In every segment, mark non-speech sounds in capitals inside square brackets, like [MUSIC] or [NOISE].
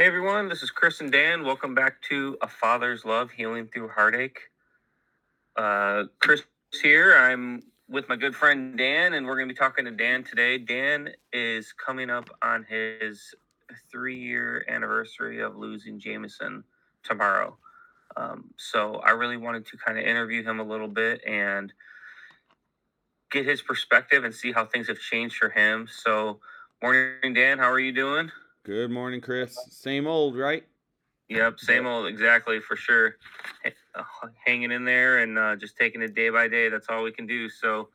Hey everyone, this is Chris and Dan. Welcome back to A Father's Love Healing Through Heartache. Uh, Chris here. I'm with my good friend Dan, and we're going to be talking to Dan today. Dan is coming up on his three year anniversary of losing Jameson tomorrow. Um, so I really wanted to kind of interview him a little bit and get his perspective and see how things have changed for him. So, morning, Dan. How are you doing? Good morning, Chris. Same old, right? Yep, same old, exactly for sure. Uh, hanging in there and uh, just taking it day by day. That's all we can do. So,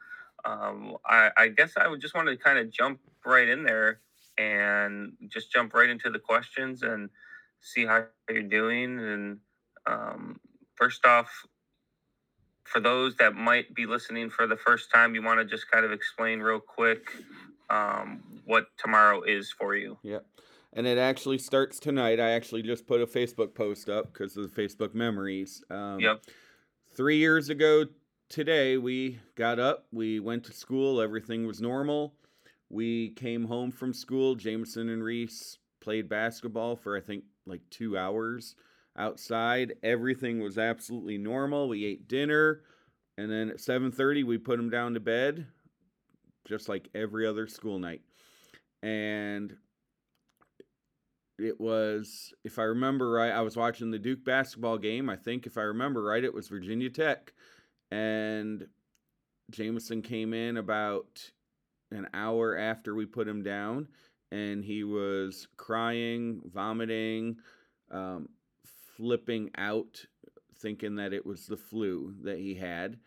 um, I, I guess I would just want to kind of jump right in there and just jump right into the questions and see how you're doing. And um, first off, for those that might be listening for the first time, you want to just kind of explain real quick um, what tomorrow is for you. Yep and it actually starts tonight. I actually just put a Facebook post up because of the Facebook memories. Um, yep. Three years ago today, we got up, we went to school, everything was normal. We came home from school. Jameson and Reese played basketball for I think like two hours outside. Everything was absolutely normal. We ate dinner, and then at 7:30 we put them down to bed, just like every other school night. And it was, if I remember right, I was watching the Duke basketball game. I think, if I remember right, it was Virginia Tech. And Jameson came in about an hour after we put him down, and he was crying, vomiting, um, flipping out, thinking that it was the flu that he had.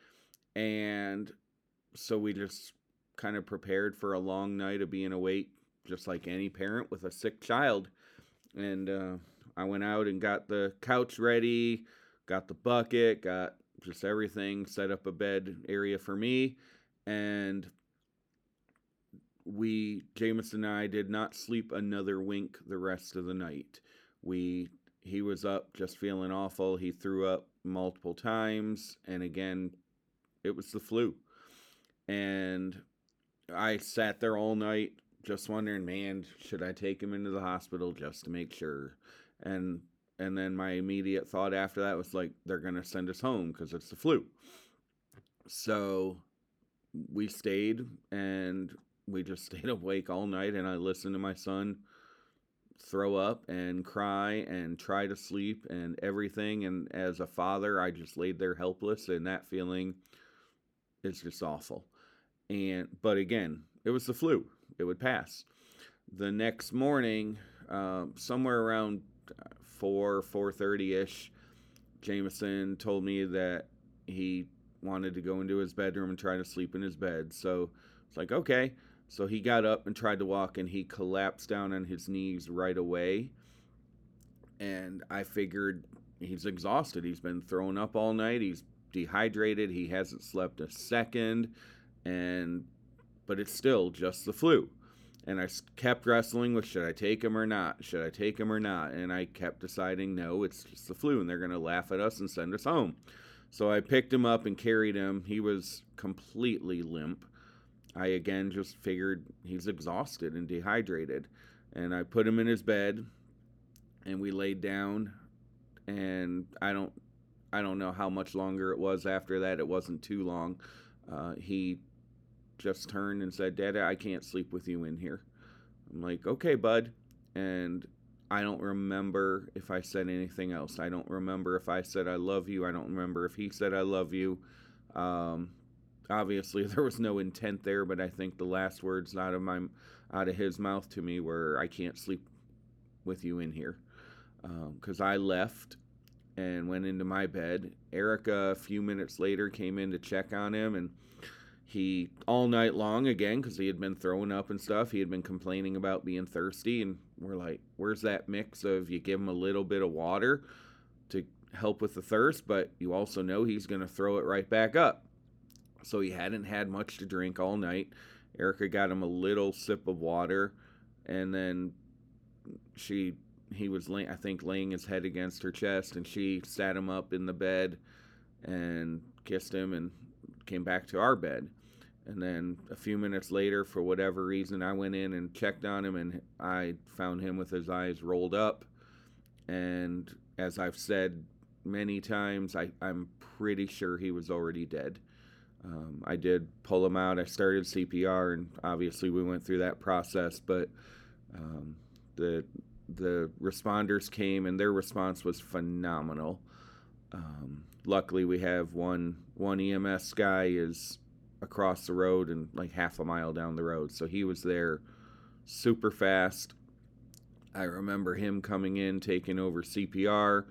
And so we just kind of prepared for a long night of being awake, just like any parent with a sick child and uh, I went out and got the couch ready, got the bucket, got just everything, set up a bed area for me, and we Jameson and I did not sleep another wink the rest of the night. We he was up just feeling awful. He threw up multiple times, and again, it was the flu. And I sat there all night just wondering, man, should I take him into the hospital just to make sure? And and then my immediate thought after that was like, they're gonna send us home because it's the flu. So we stayed and we just [LAUGHS] stayed awake all night, and I listened to my son throw up and cry and try to sleep and everything. And as a father, I just laid there helpless, and that feeling is just awful. And but again, it was the flu it would pass. The next morning, uh, somewhere around four four thirty ish, Jameson told me that he wanted to go into his bedroom and try to sleep in his bed. So it's like okay. So he got up and tried to walk, and he collapsed down on his knees right away. And I figured he's exhausted. He's been thrown up all night. He's dehydrated. He hasn't slept a second, and but it's still just the flu. And I kept wrestling with should I take him or not? Should I take him or not? And I kept deciding no, it's just the flu, and they're going to laugh at us and send us home. So I picked him up and carried him. He was completely limp. I again just figured he's exhausted and dehydrated. And I put him in his bed and we laid down and I don't I don't know how much longer it was after that. It wasn't too long. Uh, he just turned and said, Dad, I can't sleep with you in here. I'm like, okay, bud. And I don't remember if I said anything else. I don't remember if I said I love you. I don't remember if he said I love you. Um, obviously, [LAUGHS] there was no intent there, but I think the last words out of my out of his mouth to me were, "I can't sleep with you in here," because um, I left and went into my bed. Erica, a few minutes later, came in to check on him and he all night long again because he had been throwing up and stuff he had been complaining about being thirsty and we're like where's that mix of you give him a little bit of water to help with the thirst but you also know he's going to throw it right back up. So he hadn't had much to drink all night. Erica got him a little sip of water and then she he was lay, i think laying his head against her chest and she sat him up in the bed and kissed him and came back to our bed and then a few minutes later, for whatever reason, I went in and checked on him, and I found him with his eyes rolled up. and as I've said many times, I, I'm pretty sure he was already dead. Um, I did pull him out. I started CPR, and obviously we went through that process. But um, the the responders came, and their response was phenomenal. Um, luckily, we have one one EMS guy is across the road and like half a mile down the road, so he was there super fast. I remember him coming in, taking over CPR,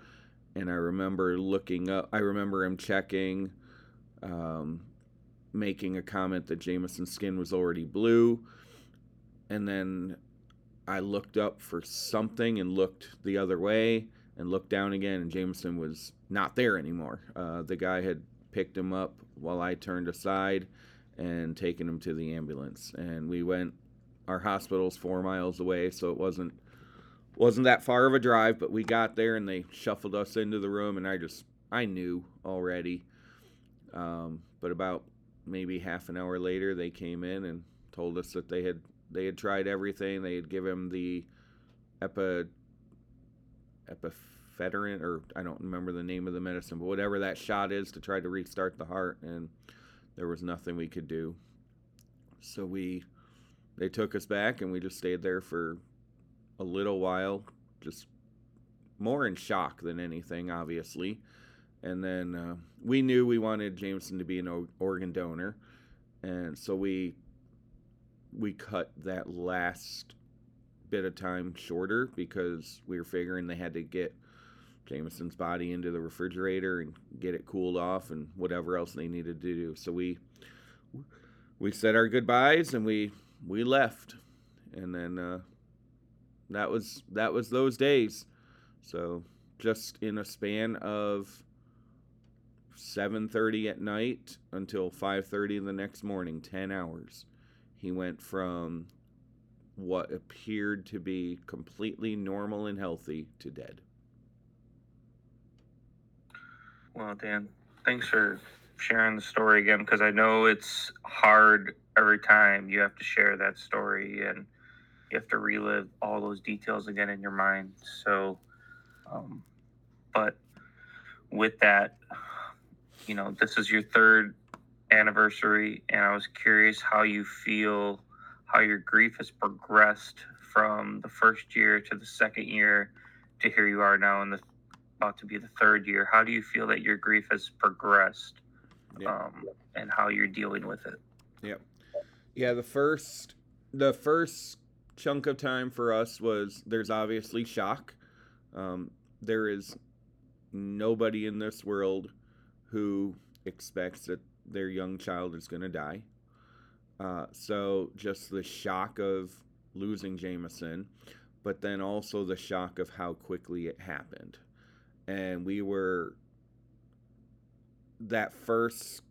and I remember looking up. I remember him checking. Um, making a comment that Jameson's skin was already blue. And then I looked up for something and looked the other way and looked down again, and Jameson was not there anymore. Uh, the guy had picked him up while I turned aside and taken him to the ambulance. And we went. Our hospital's four miles away, so it wasn't wasn't that far of a drive. But we got there, and they shuffled us into the room, and I just I knew already. Um, but about maybe half an hour later, they came in and told us that they had they had tried everything. They had given him the epi epiphedrine, or I don't remember the name of the medicine, but whatever that shot is to try to restart the heart, and there was nothing we could do. So we they took us back, and we just stayed there for a little while, just more in shock than anything, obviously. And then uh, we knew we wanted Jameson to be an organ donor, and so we we cut that last bit of time shorter because we were figuring they had to get Jameson's body into the refrigerator and get it cooled off and whatever else they needed to do. So we we said our goodbyes and we we left, and then uh, that was that was those days. So just in a span of 7:30 at night until 5:30 the next morning, 10 hours. He went from what appeared to be completely normal and healthy to dead. Well, Dan, thanks for sharing the story again because I know it's hard every time you have to share that story and you have to relive all those details again in your mind. So, um, but with that, you know, this is your third anniversary, and I was curious how you feel, how your grief has progressed from the first year to the second year to here you are now in the about to be the third year. How do you feel that your grief has progressed, um, and how you're dealing with it? Yep. Yeah, the first the first chunk of time for us was there's obviously shock. Um, there is nobody in this world who expects that their young child is going to die. Uh, so just the shock of losing Jameson, but then also the shock of how quickly it happened. And we were that first,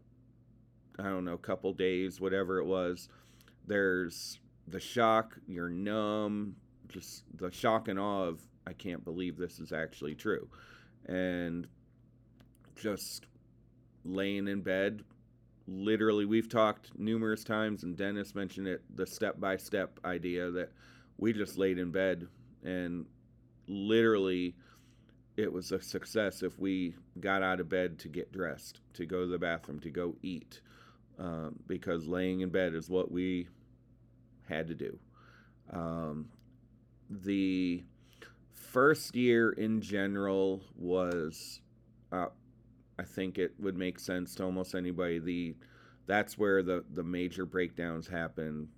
I don't know, couple days, whatever it was, there's the shock, you're numb, just the shock and awe of, I can't believe this is actually true. And just laying in bed. Literally, we've talked numerous times, and Dennis mentioned it the step by step idea that we just laid in bed and literally it was a success if we got out of bed to get dressed, to go to the bathroom, to go eat, um, because laying in bed is what we had to do. Um, the first year in general was uh, I think it would make sense to almost anybody. The that's where the the major breakdowns happen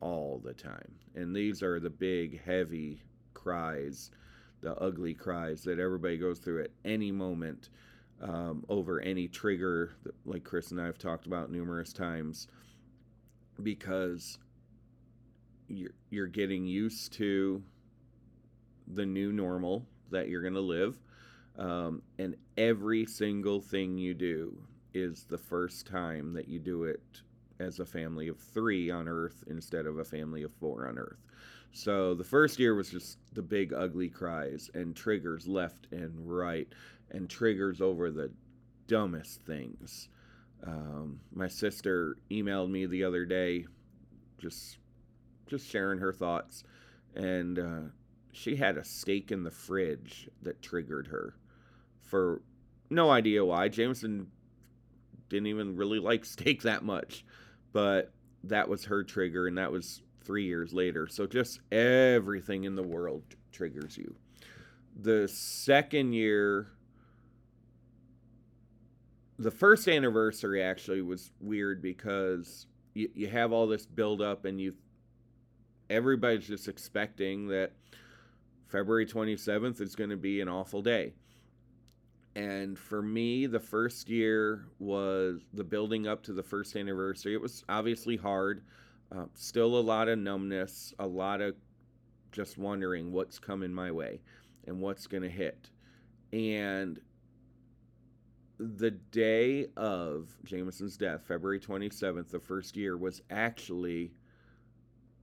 all the time, and these are the big, heavy cries, the ugly cries that everybody goes through at any moment um, over any trigger, that, like Chris and I have talked about numerous times, because you're you're getting used to the new normal that you're going to live um, and every single thing you do is the first time that you do it as a family of three on Earth instead of a family of four on Earth. So the first year was just the big ugly cries and triggers left and right and triggers over the dumbest things. Um, my sister emailed me the other day, just just sharing her thoughts, and uh, she had a steak in the fridge that triggered her for no idea why. Jameson didn't even really like [LAUGHS] steak that much, but that was her trigger, and that was three years later. So just everything in the world triggers you. The second year, the first anniversary actually was weird because you, you have all this build up and you everybody's just expecting that February 27th is going to be an awful day. And for me, the first year was the building up to the first anniversary. It was obviously hard, uh, still a lot of numbness, a lot of just wondering what's coming my way and what's going to hit. And the day of Jameson's death, February 27th, the first year, was actually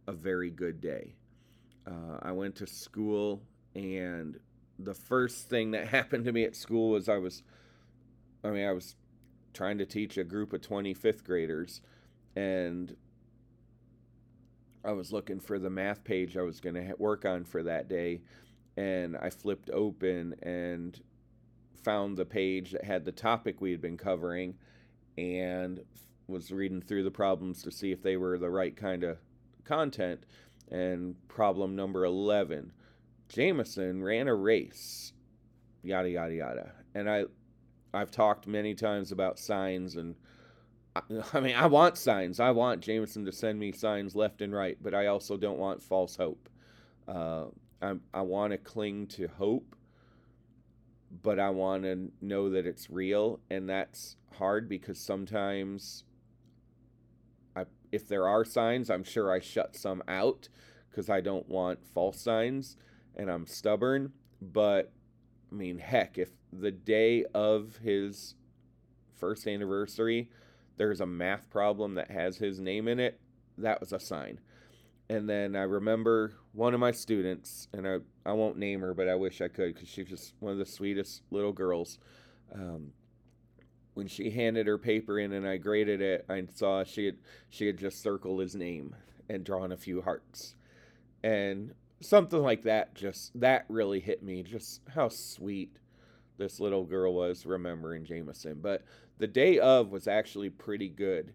a very good day. Uh, I went to school, and the first thing that [LAUGHS] happened to me at school was I was, I mean, I was trying to teach a group of 25th graders, and I was looking for the math page I was going to work on for that day, and I flipped open and found the page that had the topic we had been covering and was reading through the problems to see if they were the right kind of content. And problem number 11 Jameson ran a race, yada, yada, yada. And I, I've talked many times about signs and I mean, I want signs. I want Jameson to send me signs left and right, but I also don't want false hope. Uh, I, I want to cling to hope, but I want to know that it's real, and that's hard because sometimes, I if there are signs, I'm sure I shut some out because I don't want false signs, and I'm stubborn. But I mean, heck, if the day of his first anniversary there's a math problem that has his name in it, that was a sign. And then I remember one of my students, and I, I won't name her, but I wish I could because she's just one of the sweetest little girls. Um, when she handed her paper in and I graded it, I saw she had she had just circled his name and drawn a few hearts, and something like that just that really hit me. Just how sweet this little girl was remembering Jameson. But the day of was actually pretty good.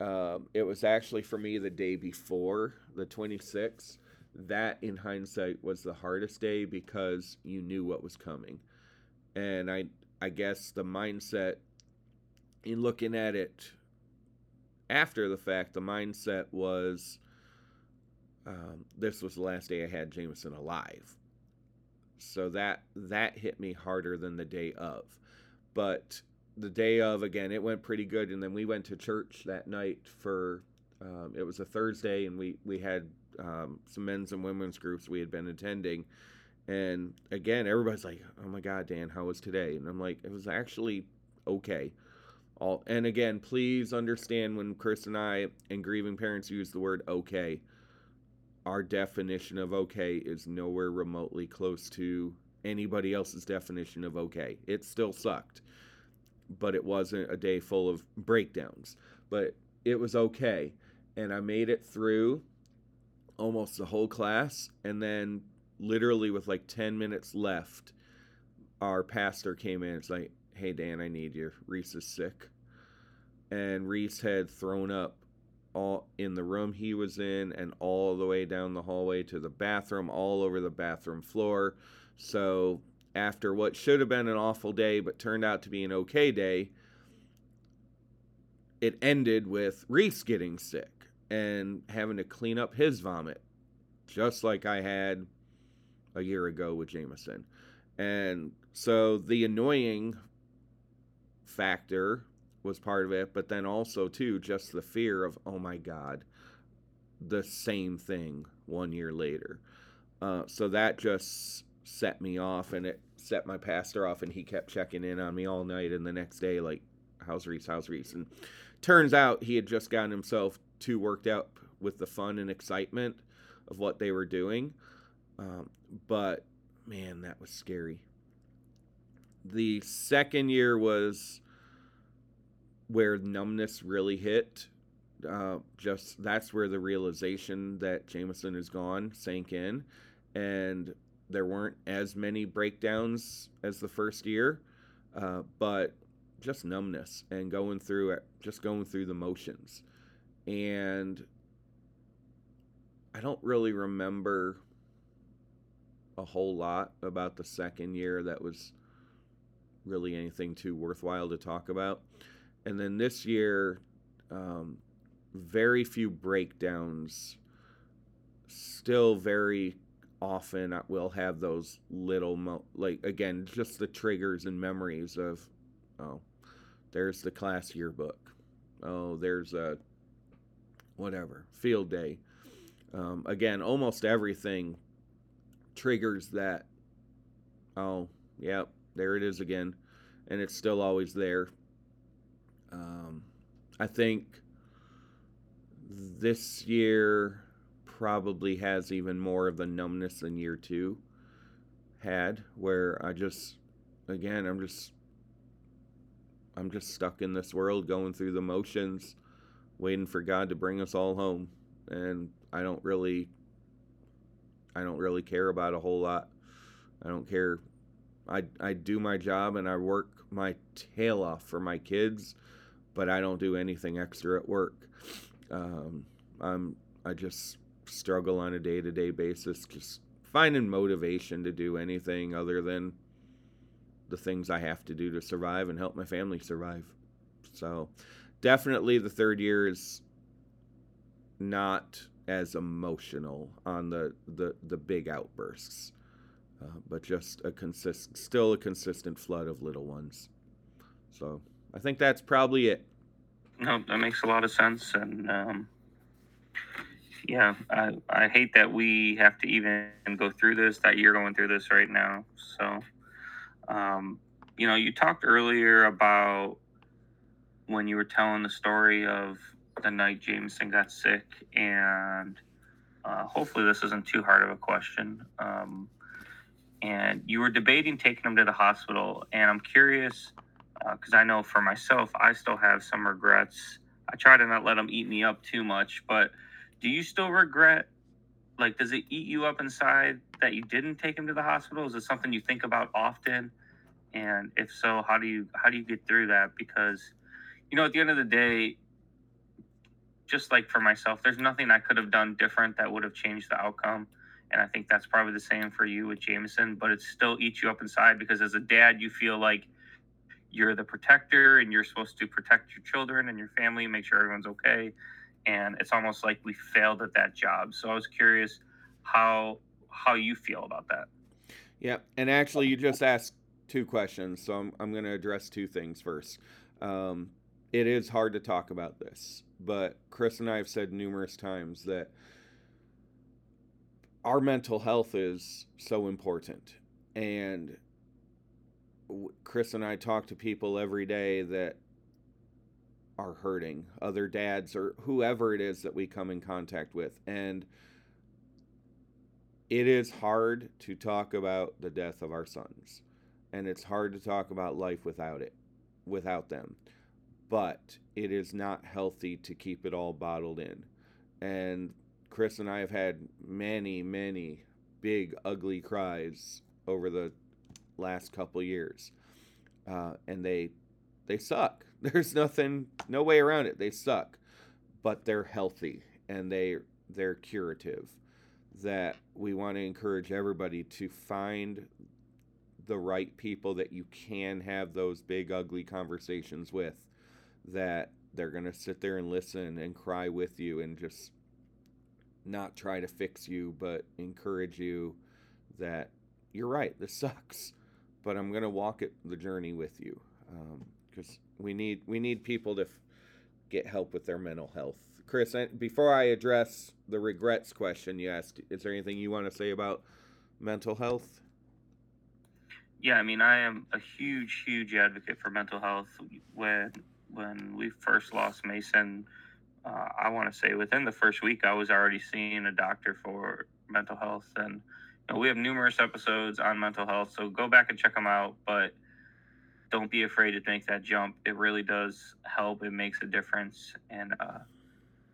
Um, it was actually for me the day before the 26th. That, in hindsight, was the hardest day because you knew what was coming, and I, I guess the mindset in looking at it after the fact, the mindset was um, this was the last day I had Jameson alive. So that that hit me harder than the day of. But the day of again it went pretty good and then we went to church that night for um, it was a thursday and we we had um, some men's and women's groups we had been attending and again everybody's like oh my god dan how was today? And i'm like it was actually okay. All and again please understand when chris and i and grieving parents use the word okay our definition of okay is nowhere remotely close to anybody else's definition of okay. It still sucked but it wasn't a day full of breakdowns. But it was okay. And I made it through almost the whole class. And then, literally, with like 10 minutes left, our pastor came in. It's like, hey, Dan, I need you. Reese is sick. And Reese had thrown up all in the room he was in and all the way down the hallway to the bathroom, all over the bathroom floor. So after what should have been an awful day but turned out to be an okay day, it ended with Reese getting sick and having to clean up his vomit, just like I had a year ago with Jameson. And so the annoying factor was part of it, but then also, too, just the fear of, oh my God, the same thing one year later. Uh, so that just set me off and it set my pastor off and he kept checking in on me all night and the next day like how's Reese? How's Reese? And turns out he had just gotten himself too worked up with the fun and excitement of what they were doing. Um, but man that was scary. The second year was where numbness really hit. Uh, just that's where the realization that Jameson is gone sank in. And there weren't as many breakdowns as the first year, uh, but just numbness and going through it, just going through the motions. And I don't really remember a whole lot about the second year that was really anything too worthwhile to talk about. And then this year, um, very few breakdowns. Still, very often we'll have those little, mo- like, again, just the triggers and memories of, oh, there's the class yearbook. Oh, there's a whatever field day. Um, again, almost everything triggers that. Oh, yep, there it is again, and it's still always there. Um, I think this year probably has even more of the numbness than year two had, where I just, again, I'm just I'm just stuck in this world going through the motions, waiting for God to bring us all home. And I don't really I don't really care about a whole lot. I don't care. I I do my job and I work my tail off for my kids, but I don't do anything extra at work. Um, I'm I just struggle on a day to day basis, just finding motivation to do anything other than the things I have to do to survive and help my family survive. So, definitely the third year is not as emotional on the the, the big outbursts, uh, but just a consist still a consistent flood of little ones. So I think that's probably it. No, that makes a lot of sense, and um, yeah, I I hate that we have to even go through this. That you're going through this right now, so. Um, you know, you talked earlier about when you were telling the story of the night Jameson got sick, and uh, hopefully this isn't too hard of a question. Um, and you were debating taking him to the hospital, and I'm curious because uh, I know for myself, I still have some regrets. I try to not let them eat me up too much, but do you still regret? Like, does it eat you up inside that you didn't take him to the hospital? Is it something you think about often? and if so how do you how do you get through that because you know at the end of the day just like for myself there's nothing i could have done different that would have changed the outcome and i think that's probably the same for you with jameson but it still eats you up inside because as a dad you feel like you're the protector and you're supposed to protect your children and your family and make sure everyone's okay and it's almost like we failed at that job so i was curious how how you feel about that yeah and actually you just asked two questions, so I'm, I'm going to address two things first. Um, it is hard to talk about this, but Chris and I have said numerous times that our mental health is so important. And Chris and I talk to people every day that are hurting, other dads or whoever it is that we come in contact with. And it is hard to talk about the death of our sons and it's hard to talk about life without it, without them. But it is not healthy to keep it all bottled in. And Chris and I have had many, many big, ugly cries over the last couple years, uh, and they they suck. [LAUGHS] There's nothing, no way around it. They suck, but they're healthy and they they're curative. That we want to encourage everybody to find the right people that you can have those big ugly conversations with that they're to sit there and listen and cry with you and just not try to fix you but encourage you that you're right this sucks but i'm to walk it the journey with you because um, we need we need people to f- get help with their mental health chris before i address the regrets question you asked is there anything you want to say about mental health yeah, I mean, I am a huge, huge advocate for mental health. When when we first lost Mason, uh, I want to say within the first week, I was already seeing a doctor for mental health, and you know, we have numerous episodes on mental health. So go back and check them out. But don't be afraid to make that jump. It really does help. It makes a difference, and uh,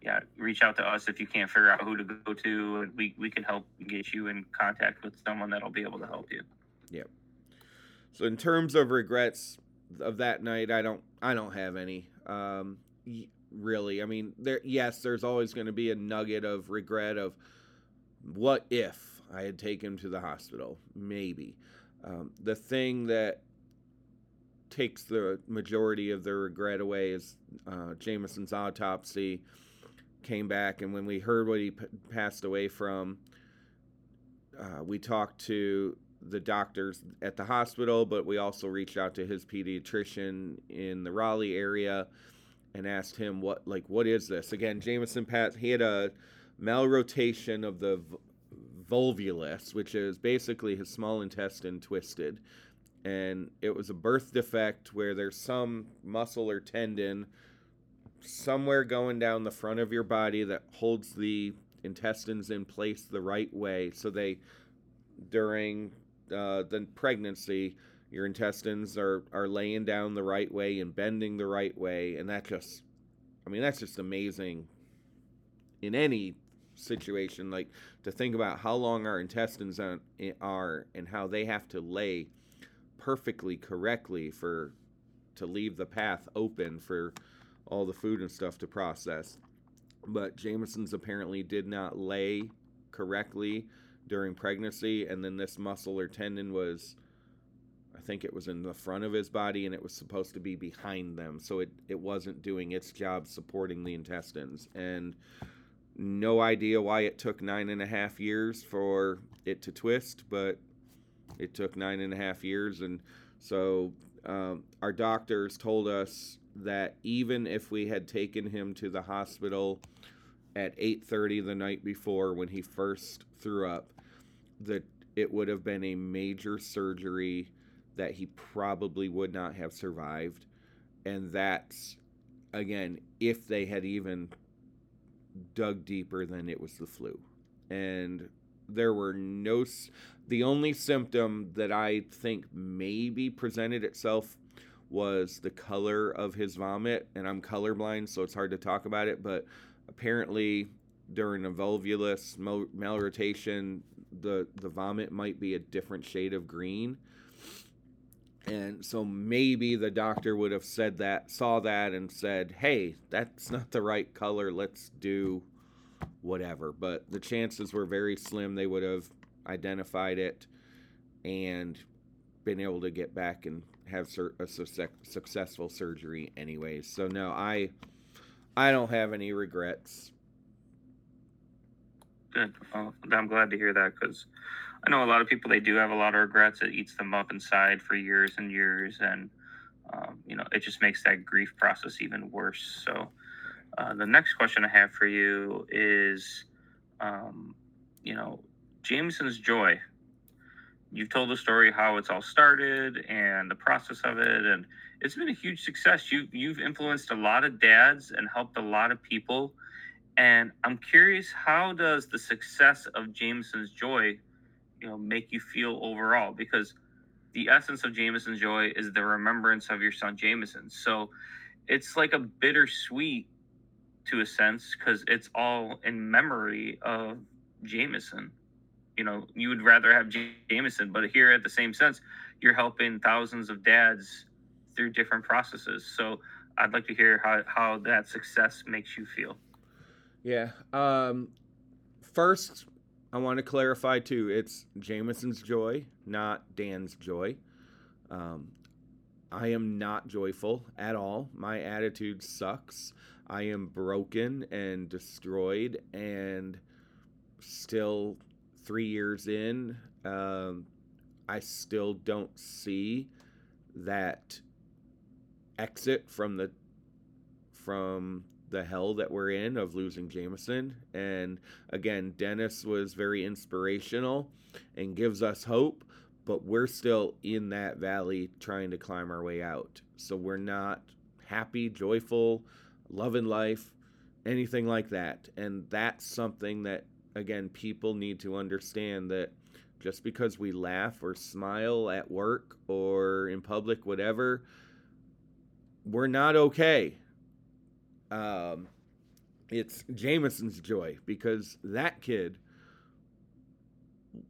yeah, reach out to us if you can't figure out who to go to, and we we can help get you in contact with someone that'll be able to help you. Yep. So in terms of regrets of that night, I don't I don't have any. Um, really, I mean, there yes, there's always going to be a nugget of regret of what if I had taken him to the hospital, maybe. Um, the thing that takes the majority of the regret away is uh, Jameson's autopsy came back, and when we heard what he p- passed away from, uh, we talked to the doctors at the hospital, but we also reached out to his pediatrician in the Raleigh area and asked him what like what is this? Again jameson pat he had a malrotation of the volvulus which is basically his small intestine twisted and it was a birth defect where there's some muscle or tendon somewhere going down the front of your body that holds the intestines in place the right way so they during uh, the pregnancy your intestines are are laying down the right way and bending the right way and that just i mean that's just amazing in any situation like to think about how long our intestines are and how they have to lay perfectly correctly for to leave the path open for all the food and stuff to process but Jameson's apparently did not lay correctly during pregnancy and then this muscle or tendon was I think it was in the front of his body and it was supposed to be behind them. So it, it wasn't doing its job supporting the intestines. And no idea why it took nine and a half years for it to twist, but it took nine and a half years. And so um, our doctors told us that even if we had taken him to the hospital at 8.30 the night before when he first threw up that it would have been a major surgery that he probably would not have survived. And that's, again, if they had even dug deeper than it was the flu. And there were no, the only symptom that I think maybe presented itself was the color of his vomit. And I'm colorblind, so it's hard to talk about it. But apparently, during a volvulus malrotation, the, the vomit might be a different shade of green and so maybe the doctor would have said that, saw that, and said, hey, that's not the right color. Let's do whatever. But the chances were very slim they would have identified it and been able to get back and have a successful surgery anyways. So no, I I don't have any regrets. Good. Well, I'm glad to hear that because I know a lot of people they do have a lot of regrets. It eats them up inside for years and years, and um, you know it just makes that grief process even worse. So uh, the next question I have for you is, um, you know, Jameson's joy. You've told the story how it's all started and the process of it, and it's been a huge success. You you've influenced a lot of dads and helped a lot of people. And I'm curious, how does the success of Jameson's Joy you know make you feel overall because the essence of Jameson's joy is the remembrance of your son Jameson. So it's like a bittersweet to a sense because it's all in memory of Jameson. You know, you would rather have Jameson, but here at the same sense, you're helping thousands of dads through different processes. So I'd like to hear how, how that success makes you feel. Yeah. Um, first, I want to clarify too. It's Jameson's joy, not Dan's joy. Um, I am not joyful at all. My attitude sucks. I am broken and destroyed, and still three years in, um, I still don't see that exit from the from the hell that we're in of losing Jameson. And again, Dennis was very inspirational and gives us hope, but we're still in that valley trying to climb our way out. So we're not happy, joyful, loving life, anything like that. And that's something that, again, people need to understand that just because we laugh or smile at work or in public, whatever, we're not okay um, it's Jameson's joy because that kid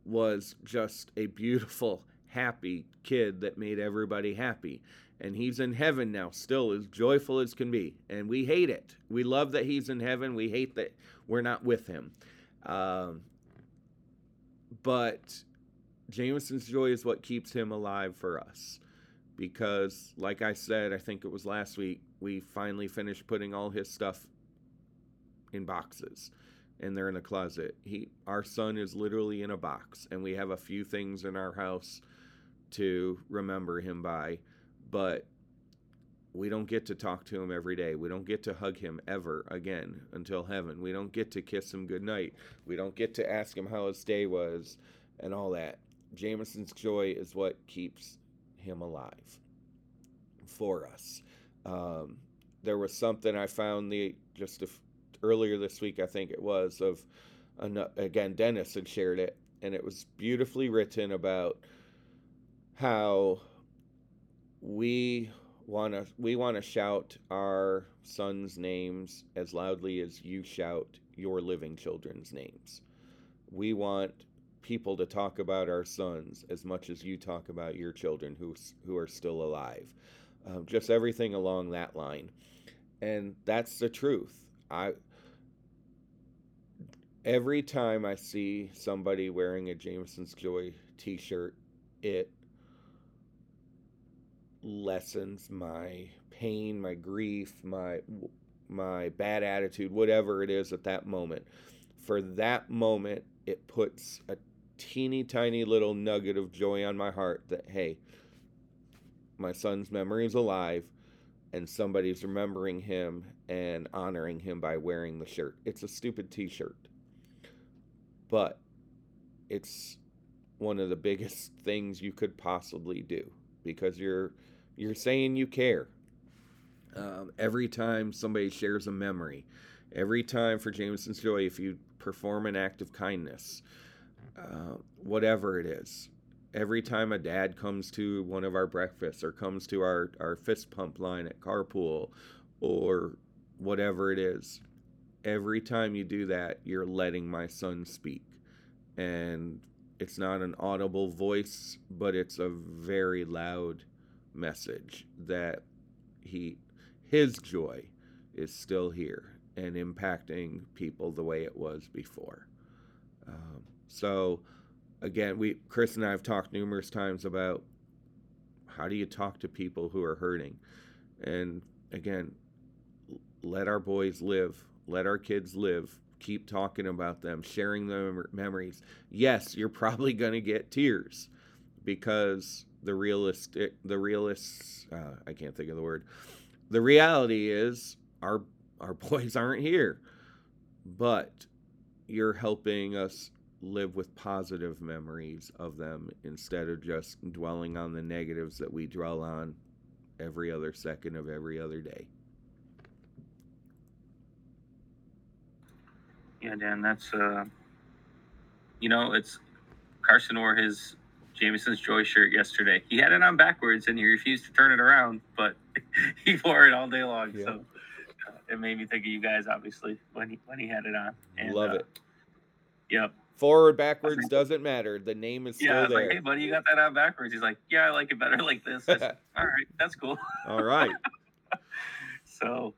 was just a beautiful, happy kid that made everybody happy. And he's in heaven now, still as joyful as can be. And we hate it. We love that he's in heaven. We hate that we're not with him. Um, but Jameson's joy is what keeps him alive for us. Because, like I said, I think it was last week, we finally finished putting all his stuff in boxes and they're in a closet. He our son is literally in a box and we have a few things in our house to remember him by, but we don't get to talk to him every day. We don't get to hug him ever again until heaven. We don't get to kiss him goodnight. We don't get to ask him how his day was and all that. Jameson's joy is what keeps him alive for us. Um, there was something I found the just a, earlier this week, I think it was, of again, Dennis had shared it, and it was beautifully written about how we want to we want to shout our sons' names as loudly as you shout your living children's names. We want people to talk about our sons as much as you talk about your children who who are still alive. Um, just everything along that line, and that's the truth. I every time I see somebody wearing a Jameson's Joy t shirt, it lessens my pain, my grief, my my bad attitude, whatever it is at that moment. For that moment, it puts a teeny tiny little nugget of joy on my heart that hey, my son's memory is alive and somebody's remembering him and honoring him by wearing the shirt. It's a stupid t-shirt but it's one of the biggest [LAUGHS] things you could possibly do because you're you're saying you care. Um, every time somebody shares a memory, every time for Jameson's Joy, if you perform an act of kindness, uh, whatever it is, every time a dad comes to one of our breakfasts or comes to our, our fist pump line at carpool or whatever it is, every time you do that, you're letting my son speak. And it's not an audible voice, but it's a very loud message that he his joy is still here and impacting people the way it was before. Um, so again, we Chris and I have talked numerous times about how do you talk to people who are hurting, and again, let our boys live let our kids live. Keep talking about them, sharing the memories. Yes, you're probably going to get tears because the realistic, the realists, uh, I can't think of the word. The reality is our our [LAUGHS] boys aren't here, but you're helping us live with positive memories of them instead of just dwelling on the negatives that we dwell on every other second of every other day. Yeah, Dan, that's uh, you know, it's Carson wore his Jameson's Joy shirt yesterday. He had it on backwards and he refused to turn it around, but [LAUGHS] he wore it all day long. Yeah. So uh, it made me think of you guys, obviously, when he when he had it on. And, Love uh, it. Yep. Forward, backwards doesn't matter. The name is still yeah, there. Like, hey, buddy, you got that on backwards. He's like, yeah, I like it better [LAUGHS] like this. [LAUGHS] all right, that's cool. all right. so,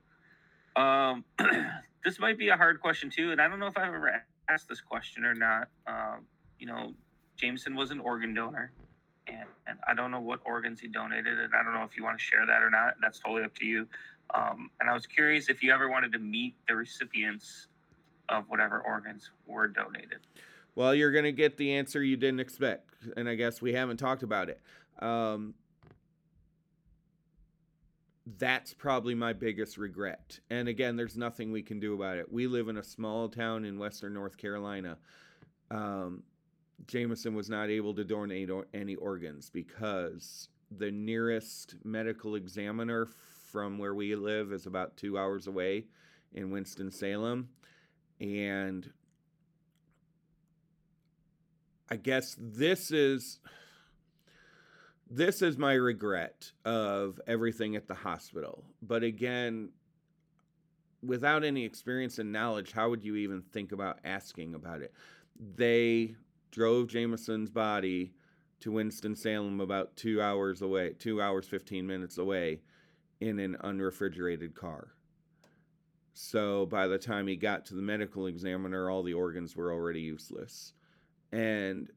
um, [CLEARS THROAT] this might be a hard question too, and I don't know if I've ever asked this question or not. Um, you know, Jameson was an organ donor, and, and I don't know what organs he donated, and I don't know if you want to share that or not. That's totally up to you. Um, and I was curious if you ever wanted to meet the recipients of whatever organs were donated. Well, you're going to get the answer you didn't expect, and I guess we haven't talked about it. Um, that's probably my biggest regret. And again, there's nothing we can do about it. We live in a small town in Western North Carolina. Um, Jameson was not able to donate any organs because the nearest medical examiner from where we live is about two hours away in Winston-Salem. And I guess this is this is my regret of everything at the hospital. But again, without any experience and knowledge, how would you even think about asking about it? They drove Jameson's body to Winston-Salem about two hours away, two hours, 15 minutes away in an unrefrigerated car. So by the time he got to the medical examiner, all the organs were already useless. And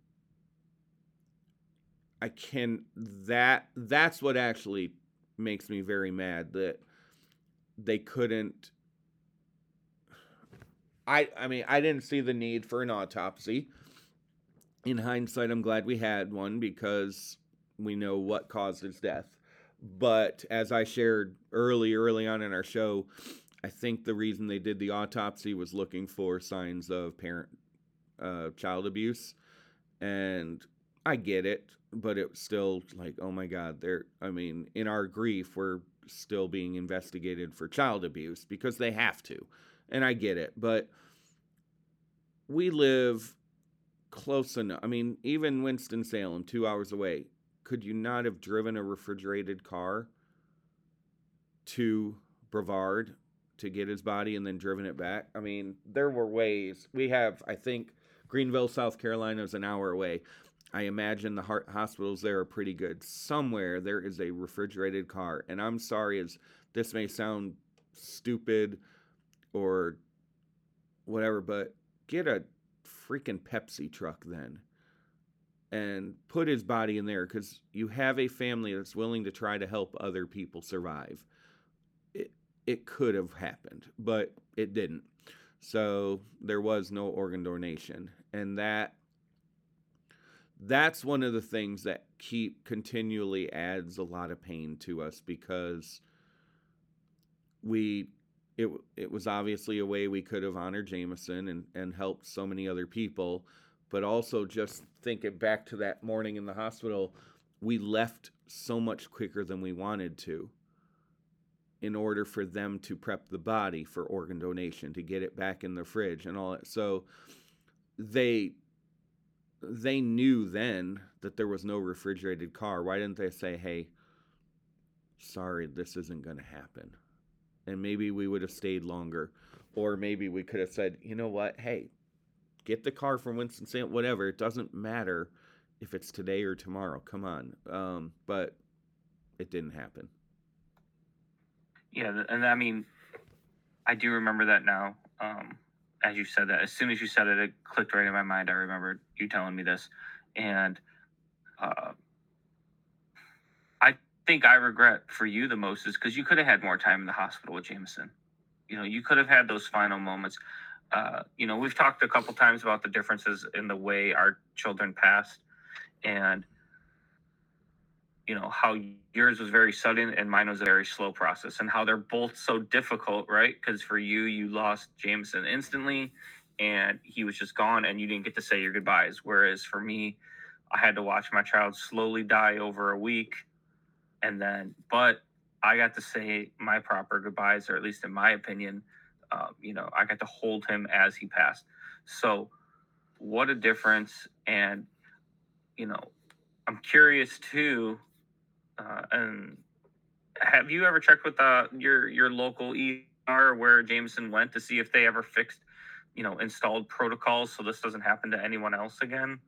I can that that's what actually makes me very mad that they couldn't I I mean, I didn't see the need for an autopsy. In hindsight, I'm glad we had one because we know what caused his death. But as I shared early, early on in our show, I think the reason they did the autopsy was looking for signs of parent uh, child abuse. And I get it, but it was still like, oh my God, they're, I mean, in our grief, we're still being investigated for child abuse because they have to. And I get it, but we live close enough. I mean, even Winston-Salem, two hours away, could you not have driven a refrigerated car to Brevard to get his body and then driven it back? I mean, there were ways. We have, I think, Greenville, South Carolina is an hour away. I imagine the heart hospitals there are pretty good. Somewhere there is a refrigerated car, and I'm sorry as this may sound stupid or whatever, but get a freaking Pepsi truck then and put his body in there because you have a family that's willing to try to help other people survive. It, it could have happened, but it didn't. So there was no organ donation. And that that's one of the things that keep continually adds a lot of pain to us because we it it was obviously a way we could have honored Jameson and and helped so many other people, but also just thinking back to that morning in the hospital, we left so much quicker than we wanted to in order for them to prep the body for organ donation to get it back in the fridge and all that. So they they knew then that there was no refrigerated car. Why didn't they say, "Hey, sorry, this isn't going to happen." And maybe we would have stayed longer or maybe we could have said, "You know what? Hey, get the car from Winston Salem, whatever. It doesn't matter if it's today or tomorrow. Come on." Um, but it didn't happen. Yeah, and I mean, I do remember that now. Um, as you said that, as soon as you said it, it clicked right in my mind. I remembered you telling me this, and uh, think I regret for you the most is because you could have had more time in the hospital with Jameson. You know, you could have had those final moments. Uh, you know, we've talked a couple times about the differences in the way our children passed, and you know how yours was very sudden and mine was a very slow process and how they're both so difficult right because for you you lost jameson instantly and he was just gone and you didn't get to say your goodbyes whereas for me i had to watch my child slowly die over a week and then but i got to say my proper goodbyes or at least in my opinion um, you know i got to hold him as he passed so what a difference and you know i'm curious too uh, and have you ever checked with uh, your your local ER where Jameson went to see if they ever fixed, you know, installed protocols so this doesn't happen to anyone else again?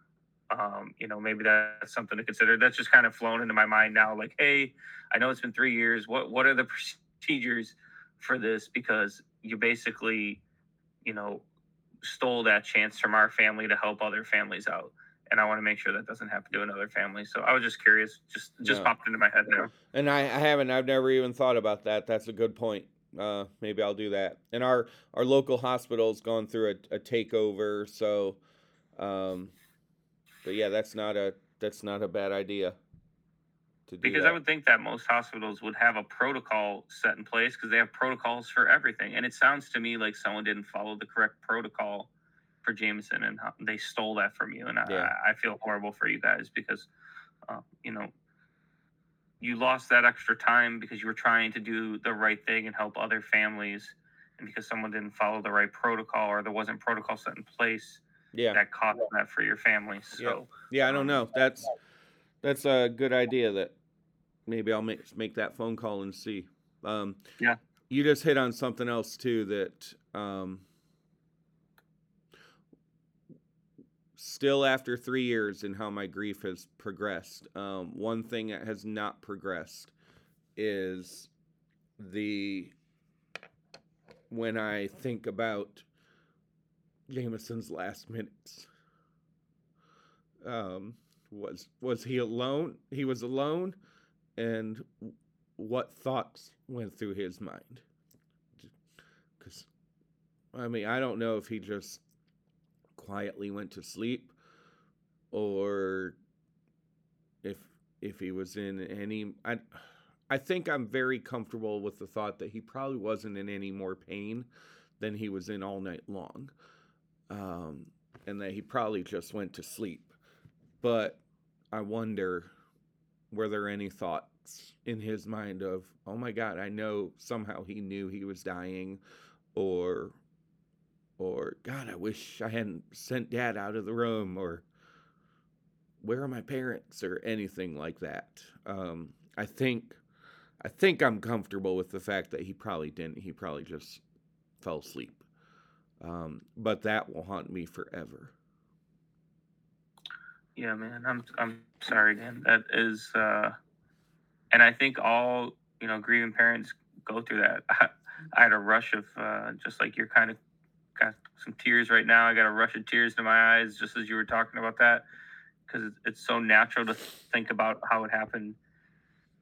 Um, you know, maybe that's something to consider. That's just kind of flown into my mind now. Like, hey, I know it's been three years. What what are the [LAUGHS] procedures for this? Because you basically, you know, stole that chance from our family to help other families out and I want to make sure that doesn't happen to another family. So I was just curious, just just yeah. popped into my head now. And I, I haven't, I've never even thought about that. That's a good point. Uh, maybe I'll do that. And our our local hospital's gone through a, a takeover, so, um, but yeah, that's not a that's not a bad idea. because that. I would think that most hospitals would have a protocol set in place because they have protocols for everything, and it sounds to me like someone didn't follow the correct protocol for Jameson, and they stole that from you. And yeah. I, I, feel horrible for you guys because, uh, you know, you lost that extra time because you were trying to do the right thing and help other families, and because someone didn't follow the right protocol or there wasn't protocol set in place. Yeah, that cost that for your family. So yeah, yeah I don't um, know. That's that's a good idea. That maybe I'll make make that phone call and see. Um, yeah. you just hit on something else too that um, still after three years and how my grief has progressed um, one thing that has not progressed is the when i think about jameson's last minutes. Um, was was he alone? He was alone and what thoughts went through his mind? Because i mean i don't know if he just quietly went to sleep or if if he was in any I I think I'm very comfortable with the thought that he probably wasn't in any more pain than he was in all night long. Um, and that he probably just went to sleep. But I wonder were there any thoughts in his mind of, oh my God, I know somehow he knew he was dying, or or God, I wish I hadn't sent dad out of the room, or where are my parents, or anything like that. Um, I think, I think I'm comfortable with the fact that he probably didn't. He probably just fell asleep. Um, but that will haunt me forever. Yeah, man. I'm I'm sorry, Dan. That is, uh, and I think all you know grieving parents go through that. [LAUGHS] I, I had a rush of uh, just like you're kind of got some tears right now. I got a rush of tears to my eyes just as you were talking about that because it's so natural to think about how it happened,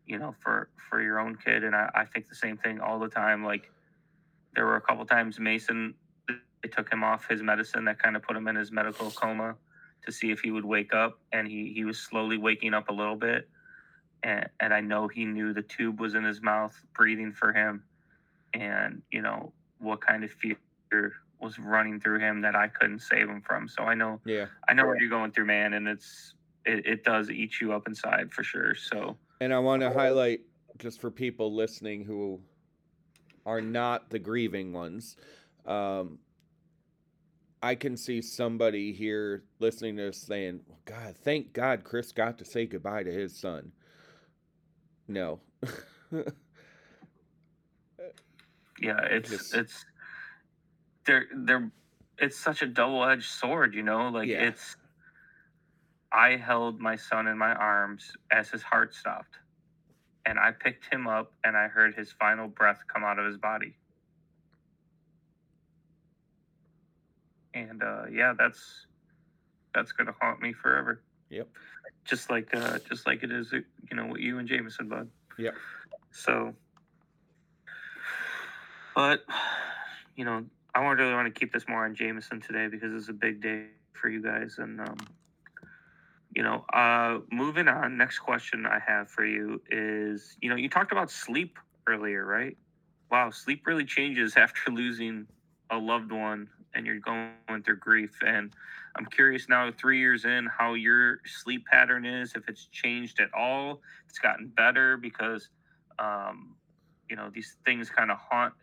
you know, for for your own kid. And I, I think the same thing all the time. Like there were a couple times Mason they took him off his medicine that kind of put him in his medical coma to see if he would wake up, and he he was slowly waking up a little bit. And, and I know he knew the tube was in his mouth, breathing for him, and you know what kind of fear was running through him that I couldn't save him from. So I know, Yeah. I know what you're going through, man, and it's it, it does eat you up inside for sure. So And I want to highlight just for people listening who are not the grieving ones. Um, I can see somebody here listening to this saying, well, God, thank God Chris got to say goodbye to his son. No. yeah, [LAUGHS] it's Just- it's they're they're it's such a double edged sword, you know. Like Yeah. it's I held my son in my arms as his heart stopped, and I picked him up, and I heard his final breath come out of his body. And uh, yeah, that's that's gonna haunt me forever. Yep. Just like uh, just like it is, you know, what you and Jameson, bud. Yep. So, but you know, I want really want to keep this more on Jameson today because it's a big day for you guys. And um, you know, uh, moving on. Next question I have for you is, you know, you talked about sleep earlier, right? Wow, sleep really changes [LAUGHS] after losing a loved one and you're going through grief. And I'm curious now, three years in, how your sleep pattern is, if it's changed at all, it's gotten better because, um, you know, these things kind of haunt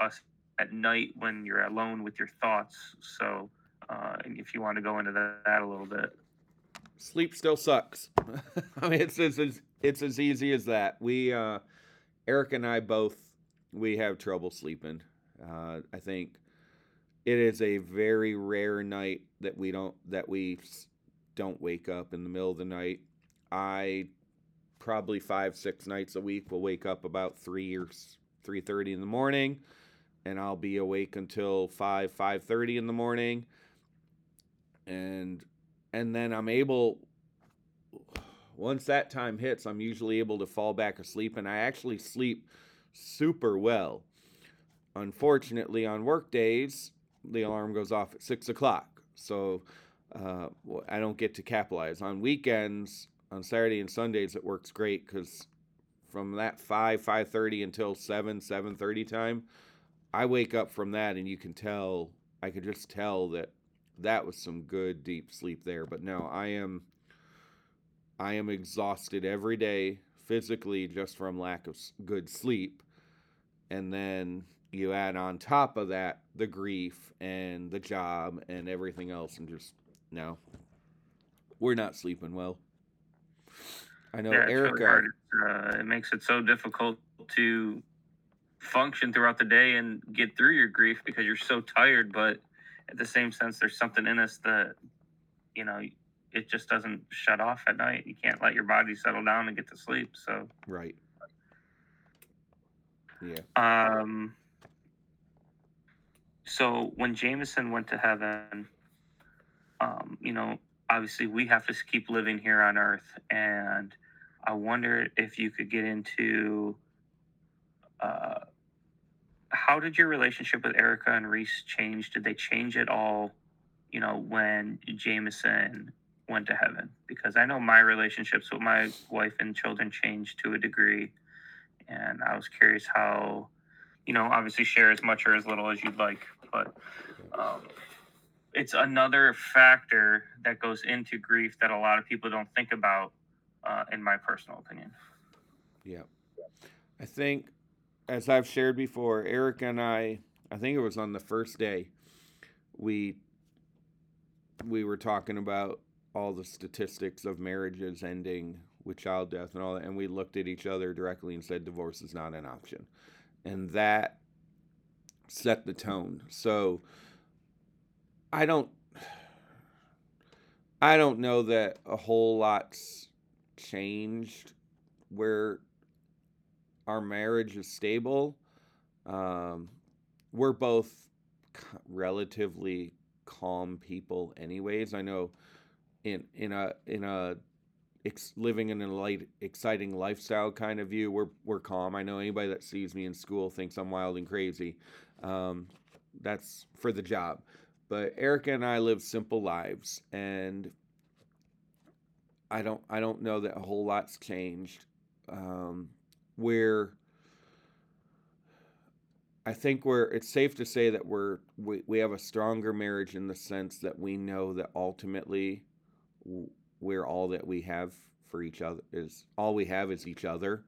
us at night when you're alone with your thoughts. So, uh, if you want to go into that, a little bit. sleep still sucks. [LAUGHS] I mean, it's as it's, it's as easy as that. We, uh, Erica and I both, we have trouble sleeping. Uh, I think it is a very rare night that we don't that we don't wake up in the middle of the night. I probably five six nights a week will wake up about three or three thirty in the morning, and I'll be awake until five five thirty in the morning, and and then I'm able once that time hits, I'm usually able to fall back asleep, and I actually sleep super well. Unfortunately, on work days, the alarm goes off at six o'clock, so uh, I don't get to capitalize. On weekends, on Saturday and Sundays, it works great because from that five five thirty until seven seven thirty time, I wake up from that, and you can tell. I could just tell that that was some good deep sleep there. But no, I am I am exhausted every day physically just from lack of good sleep. And then you add on top of that the grief and the job and everything else and just no. We're not sleeping well. I know yeah, really Erica. It's, uh, it makes it so difficult to function throughout the day and get through your grief because you're so tired. But at the same sense, there's something in us that, you know, it just doesn't shut off at night. You can't let your body settle down and get to sleep. So, right. Yeah. Um, so when Jameson went to heaven, um, you know, obviously we have to keep living here on earth. And I wonder if you could get into uh, how did your relationship with Erica and Reese change? Did they change at all, you know, when Jameson went to heaven? Because I know my relationships with my wife and children changed to a degree. And I was curious how, you know, obviously share as much or as little as you'd like, but um, it's another factor that goes into grief that a lot of people don't think about, uh, in my personal opinion. Yeah. I think as I've shared before, Erica and I, I think it was on the first day, we we were talking about all the statistics of marriages ending with child death and all that, and we looked at each other directly and said divorce is not an option, and that set the tone. So I don't I don't know that a whole lot's changed where our marriage is stable. Um, we're both relatively calm people, anyways. I know in in a in a ex- living in a light, exciting lifestyle kind of view, we're we're calm. I know anybody that sees me in school thinks I'm wild and crazy. Um, that's for the job. But Erica and I live simple lives, and I don't I don't know that a whole lot's changed. Um, where I think we're it's safe to say that we're we, we have a stronger marriage in the sense that we know that ultimately we're all that we have for each other is all we have is each other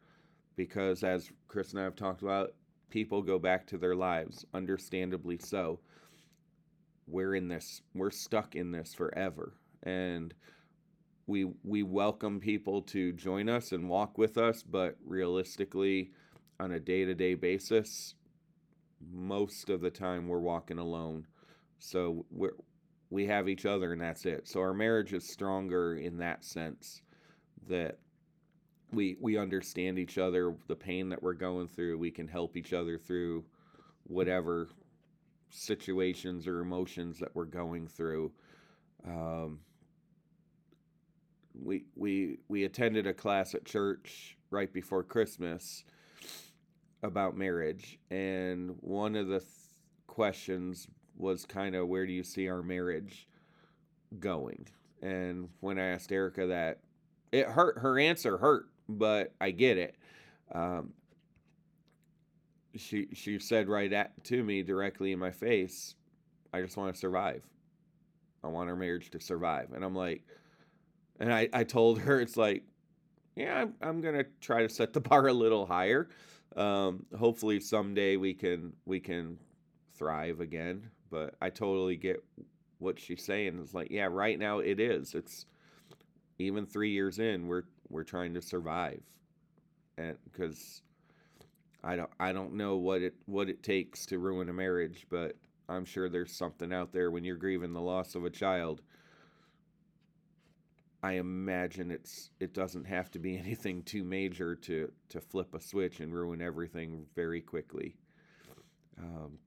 because as Chris and I have talked about people go back to their lives understandably so we're in this we're stuck in this forever and we we welcome people to join us and walk with us, but realistically, on a day to day basis, most of the time we're walking alone. So we're we have each other and that's it. So our marriage is stronger in that sense that we we understand each other, the pain that we're going through, we can help each other through whatever situations or emotions that we're going through. Um, we we we attended a class at church right before Christmas about marriage, and one of the th- questions was kind of where do you see our marriage going? And when I asked Erica that, it hurt. Her answer hurt, but I get it. Um, she she said right at to me directly in my face, "I just want to survive. I want our marriage to survive." And I'm like, and I, I told her, it's like, yeah, I'm, I'm going to try to set the [LAUGHS] bar a little higher. Um, hopefully someday we can, we can thrive again. But I totally get what she's saying. It's like, yeah, right now it is. It's even three years in, we're, we're trying to survive. And because I don't, I don't know what it, what it takes to ruin a marriage, but I'm sure there's something out there when you're grieving the loss of a child I imagine it's it doesn't have to be [LAUGHS] anything too major to to flip a switch and ruin everything very quickly. Um,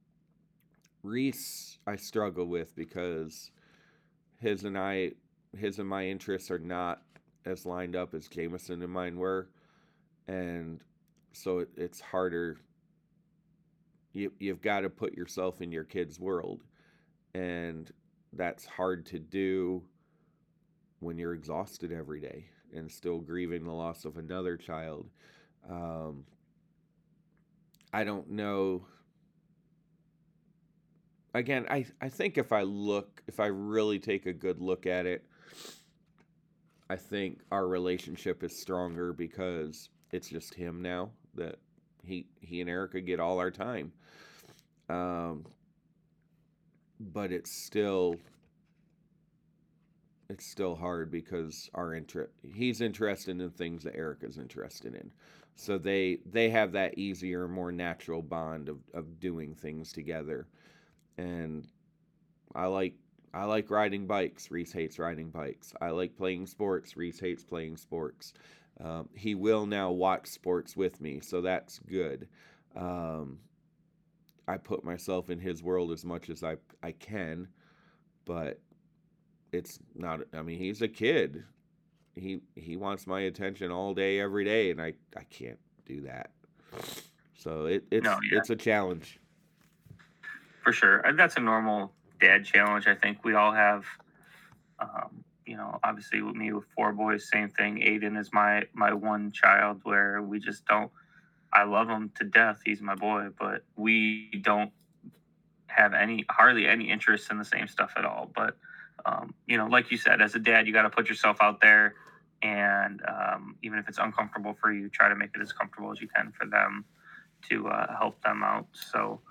Reese, I struggle with because his and I, his and my interests are not as lined up as Jameson and mine were, and so it, it's harder. You you've got to put yourself in your kid's world, and that's hard to do when you're exhausted every day and still grieving the loss of another child. Um, I don't know. Again, I, I think if I look, if I really take a good look at it, I think our relationship is stronger because it's just him now that he he and Erica get all our time. Um, but it's still it's still hard because our interest he's interested in things that Erica's interested in. So they they have that easier, more natural bond of, of doing things together. And I like I like riding bikes. Reese hates riding bikes. I like playing sports. Reese hates playing sports. Um, he will now watch sports with me, so that's good. Um, I put myself in his world as much as I I can, but it's not. I mean, he's a kid. He he wants my attention all day, every day, and I I can't do that. So it it's no, yeah. it's a challenge. For sure, and that's a normal dad challenge. I think we all have. Um, you know, obviously with me with four boys, same thing. Aiden is my my one child where we just don't. I love him to death. He's my boy, but we don't have any hardly any interest in the same stuff at all. But um, you know, like you said, as a dad, you got to put yourself out there, and um, even if it's uncomfortable for you, try to make it as comfortable as you can for them to uh, help them out. So,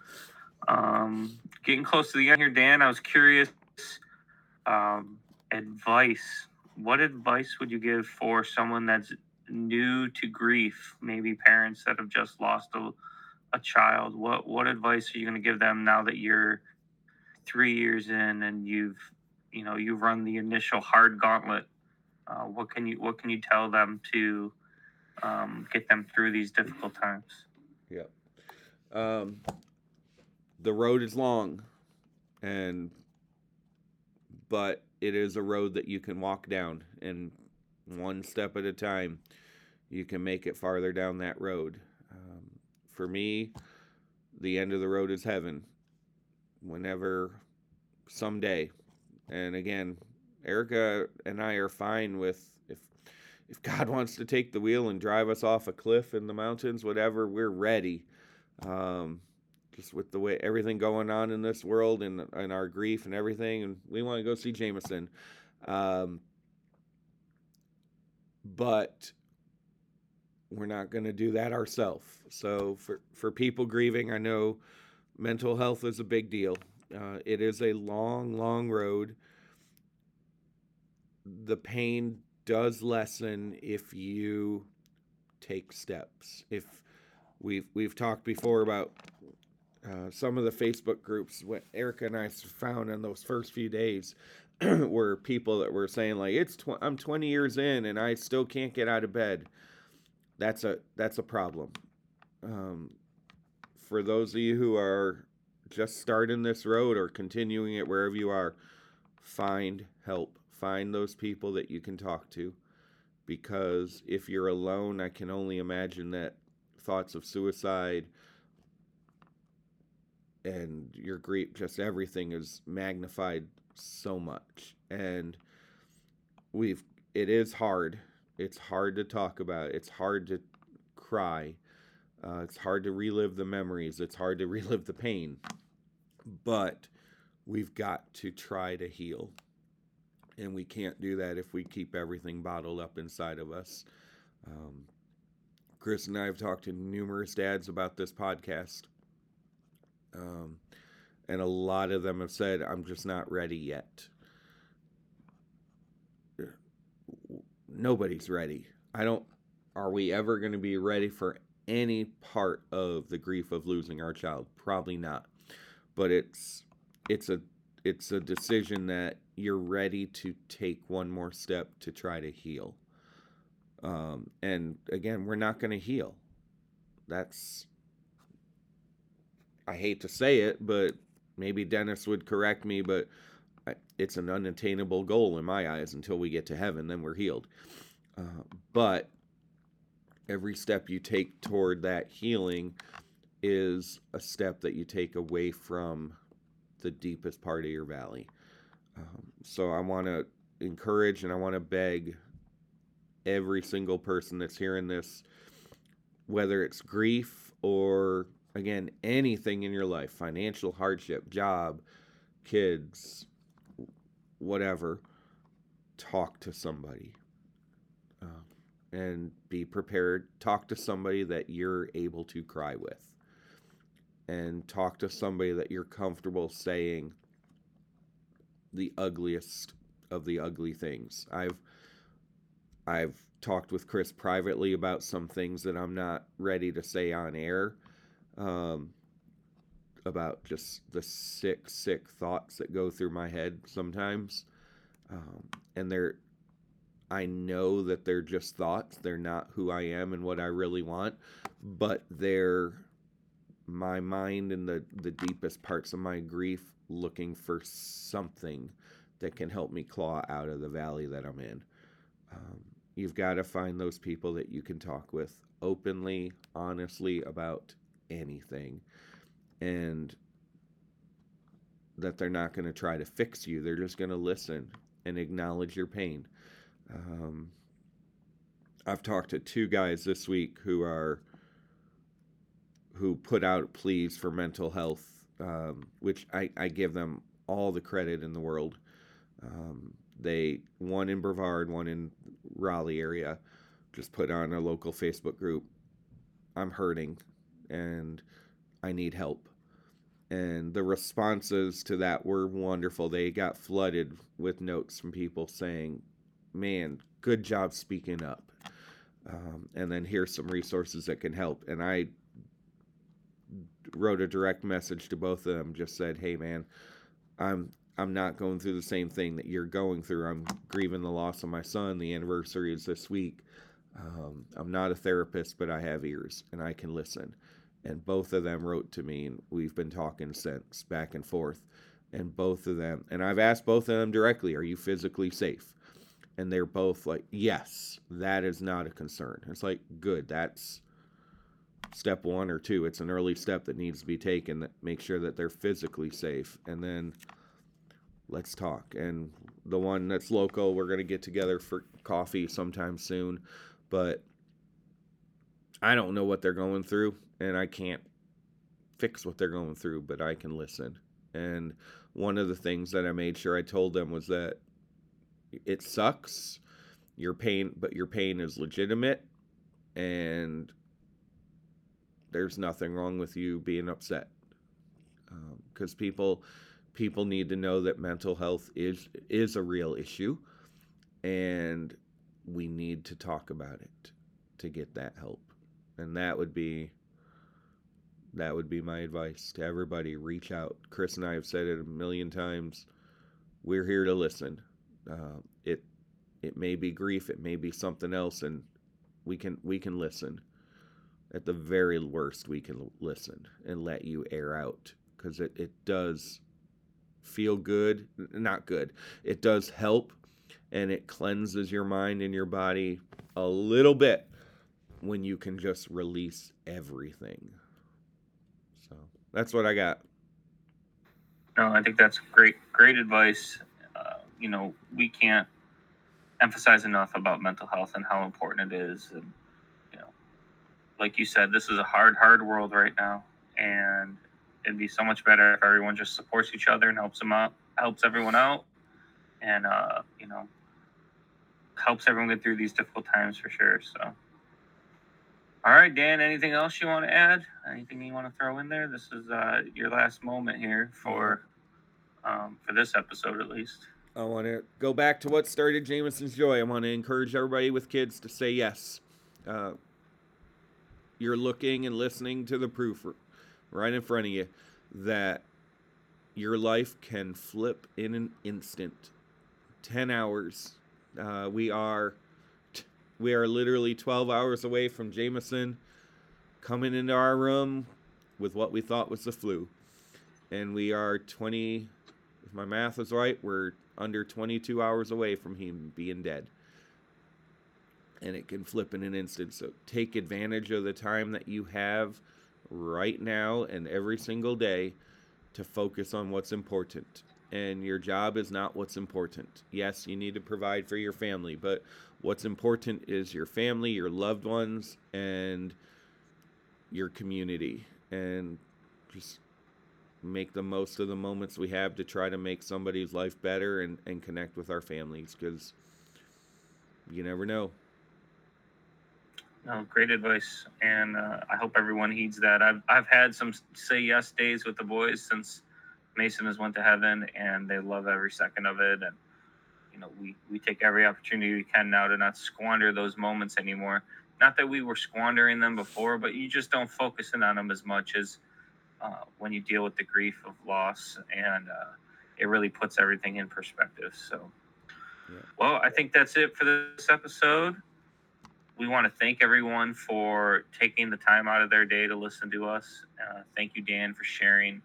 um, getting close to the end here, Dan, I was curious. Um, advice. What advice would you give for someone that's new to grief? Maybe parents that have just lost a, a child. What what advice are you going to give them now that you're three years in and you've you know you've run the initial hard gauntlet? Uh, what can you what can you tell them to um, get them through these difficult times? Yeah. Um, the road is long, and but it is a road that you can walk down, and one step at a time, you can make it farther down that road. Um, for me, the end of the road is heaven. Whenever, someday, and again, Erica and I are fine with if if God [LAUGHS] wants to take the wheel and drive us off a cliff in the mountains, whatever, we're ready. Um, just with the way everything going on in this world and and our grief and everything, and we want to go see Jameson. Um, but we're not going to do that ourselves. So for for people grieving, I know mental health is a big deal. Uh, it is a long, long road. The pain does lessen if you take steps. If we've we've talked before about uh, some of the Facebook groups, what Erica and I found in those first few days, [CLEARS THROAT] were people that were saying like, "It's tw- I'm 20 years in and I still can't get out of bed." That's a that's a problem. Um, for those of you who are just starting this road or continuing it wherever you are, find help. Find those people that you can talk to, because if you're alone, I can only imagine that thoughts of suicide and your grief just everything is magnified so much. And we've it is hard. It's hard to talk about. It's hard to cry. Uh, it's hard to relive the memories. It's hard to [LAUGHS] relive the pain. But we've got to try to heal. And we can't do that if we keep everything bottled up inside of us. Um, chris and i have talked to numerous dads about this podcast um, and a lot of them have said, I'm just not ready yet. Nobody's ready. I don't, are we ever going to be ready for any part of the grief of losing our child? Probably not. But it's, it's a, it's a decision that you're ready to take one more step to try to heal. Um, and again, we're not going to heal. That's I hate to say it, but maybe Dennis would correct me, but it's an unattainable goal in my eyes until we get to heaven, then we're healed. Uh, but every step you take toward that healing is a step that you take away from the deepest part of your valley. Um, so I want to encourage and I want to beg every single person that's hearing this, whether it's grief or again, anything in your life financial hardship, job, kids, whatever talk to somebody. Uh, and be prepared. Talk to somebody that you're able to cry with. And talk to somebody that you're comfortable saying the ugliest of the ugly things. I've I've talked with Chris privately about some things that I'm not ready to say on air. Um, about just the sick, sick thoughts that go through my head sometimes. Um, and they're, I know that they're just thoughts. They're not who I am and what I really want, but they're my mind and the, the deepest parts of my grief looking for something that can help me claw out of the valley that I'm in. Um, you've got to find those people that you can talk with openly, honestly about anything and that they're not going to try to fix you. They're just going to listen and acknowledge your pain. Um, I've talked to two guys this week who are who put out pleas for mental health, um, which I, I give them all the credit in the world. Um, they one in Brevard, one in Raleigh area, just put on a local Facebook group. I'm hurting, and I need help. And the responses to that were wonderful. They got flooded with notes from people saying, Man, good job speaking up. Um, and then here's some resources that can help. And I wrote a direct message to both of them, just said, Hey, man, I'm I'm not going through the same thing that you're going through. I'm grieving the loss of my son. The anniversary is this week. Um, I'm not a therapist, but I have ears and I can listen and both of them wrote to me and we've been talking since back and forth and both of them and i've asked both of them directly are you physically safe? And they're both like yes that is not a concern. It's like good that's step one or two. It's an early step that needs to be taken that make sure that they're physically safe and then let's talk. And the one that's local we're going to get together for coffee sometime soon but i don't know what they're going through and I can't fix what they're going through, but I can listen. And one of the things that I made sure I told them was that it sucks, your pain, but your pain is legitimate, and there's nothing wrong with you being upset. Because um, people people need to know that mental health is is a real issue, and we need to talk about it to get that help. And that would be that would be my advice to everybody. Reach out. Chris and I have said it a million times. We're here to listen. Uh, it it may be grief, it may be something else, and we can we can listen. At the very worst, we can listen and let you air out because it, it does feel good. Not good. It does help and it cleanses your mind and your body a little bit when you can just release everything. That's what I got. No, I think that's great, great advice. Uh, you know, we can't emphasize enough about mental health and how important it is. And you know, like you said, this is a hard, hard world right now, and it'd be so much better if everyone just supports each other and helps them out, helps everyone out, and uh, you know, helps everyone get through these difficult times for sure. So. All right, Dan, anything else you want to add? Anything you want to throw in there? This is uh, your last moment here for um, for this episode, at least. I want to go back to what started Jameson's joy. I want to encourage everybody with kids to say yes. Uh, you're looking and listening to the proof right in front of you that your life can flip in an instant. 10 hours. Uh, we are we are literally 12 hours away from Jameson coming into our room with what we thought was the flu. And we are 20, if my math is right, we're under 22 hours away from him being dead. And it can flip in an instant. So take advantage of the time that you have right now and every single day to focus on what's important. And your job is not what's important. Yes, you need to provide for your family, but What's important is your family, your loved ones, and your community. And just make the most of the moments we have to try to make somebody's life better and, and connect with our families because you never know. No, great advice, and uh, I hope everyone heeds that. I've I've had some say yes days with the boys since Mason has went to heaven, and they love every second of it. And you know, we, we take every opportunity we can now to not squander those moments anymore. Not that we were squandering them before, but you just don't focus in on them as much as uh, when you deal with the grief of loss, and uh, it really puts everything in perspective. So, Yeah. well, I think that's it for this episode. We want to thank everyone for taking the time out of their day to listen to us. Uh, thank you, Dan, for sharing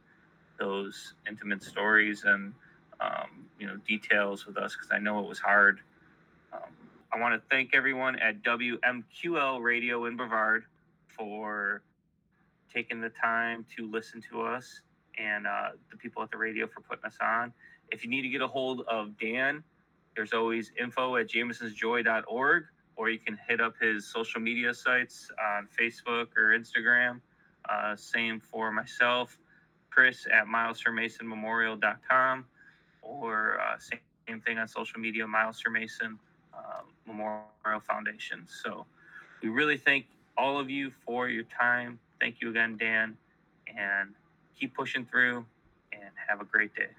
those intimate stories and um, you know details with us because I know it was hard. Um, I want to thank everyone at WMQL Radio in Brevard for taking the time to listen to us and uh, the people at the radio for putting us on. If you need to get a hold of Dan, there's always info at jamesonsjoy.org or you can hit up his social media sites on Facebook or Instagram. Uh, same for myself, Chris at milesformasonmemorial.com or uh, same, same thing on social media, Miles for Mason um, Memorial Foundation. So we really thank all of you for your time. Thank you again, Dan, and keep pushing through and have a great day.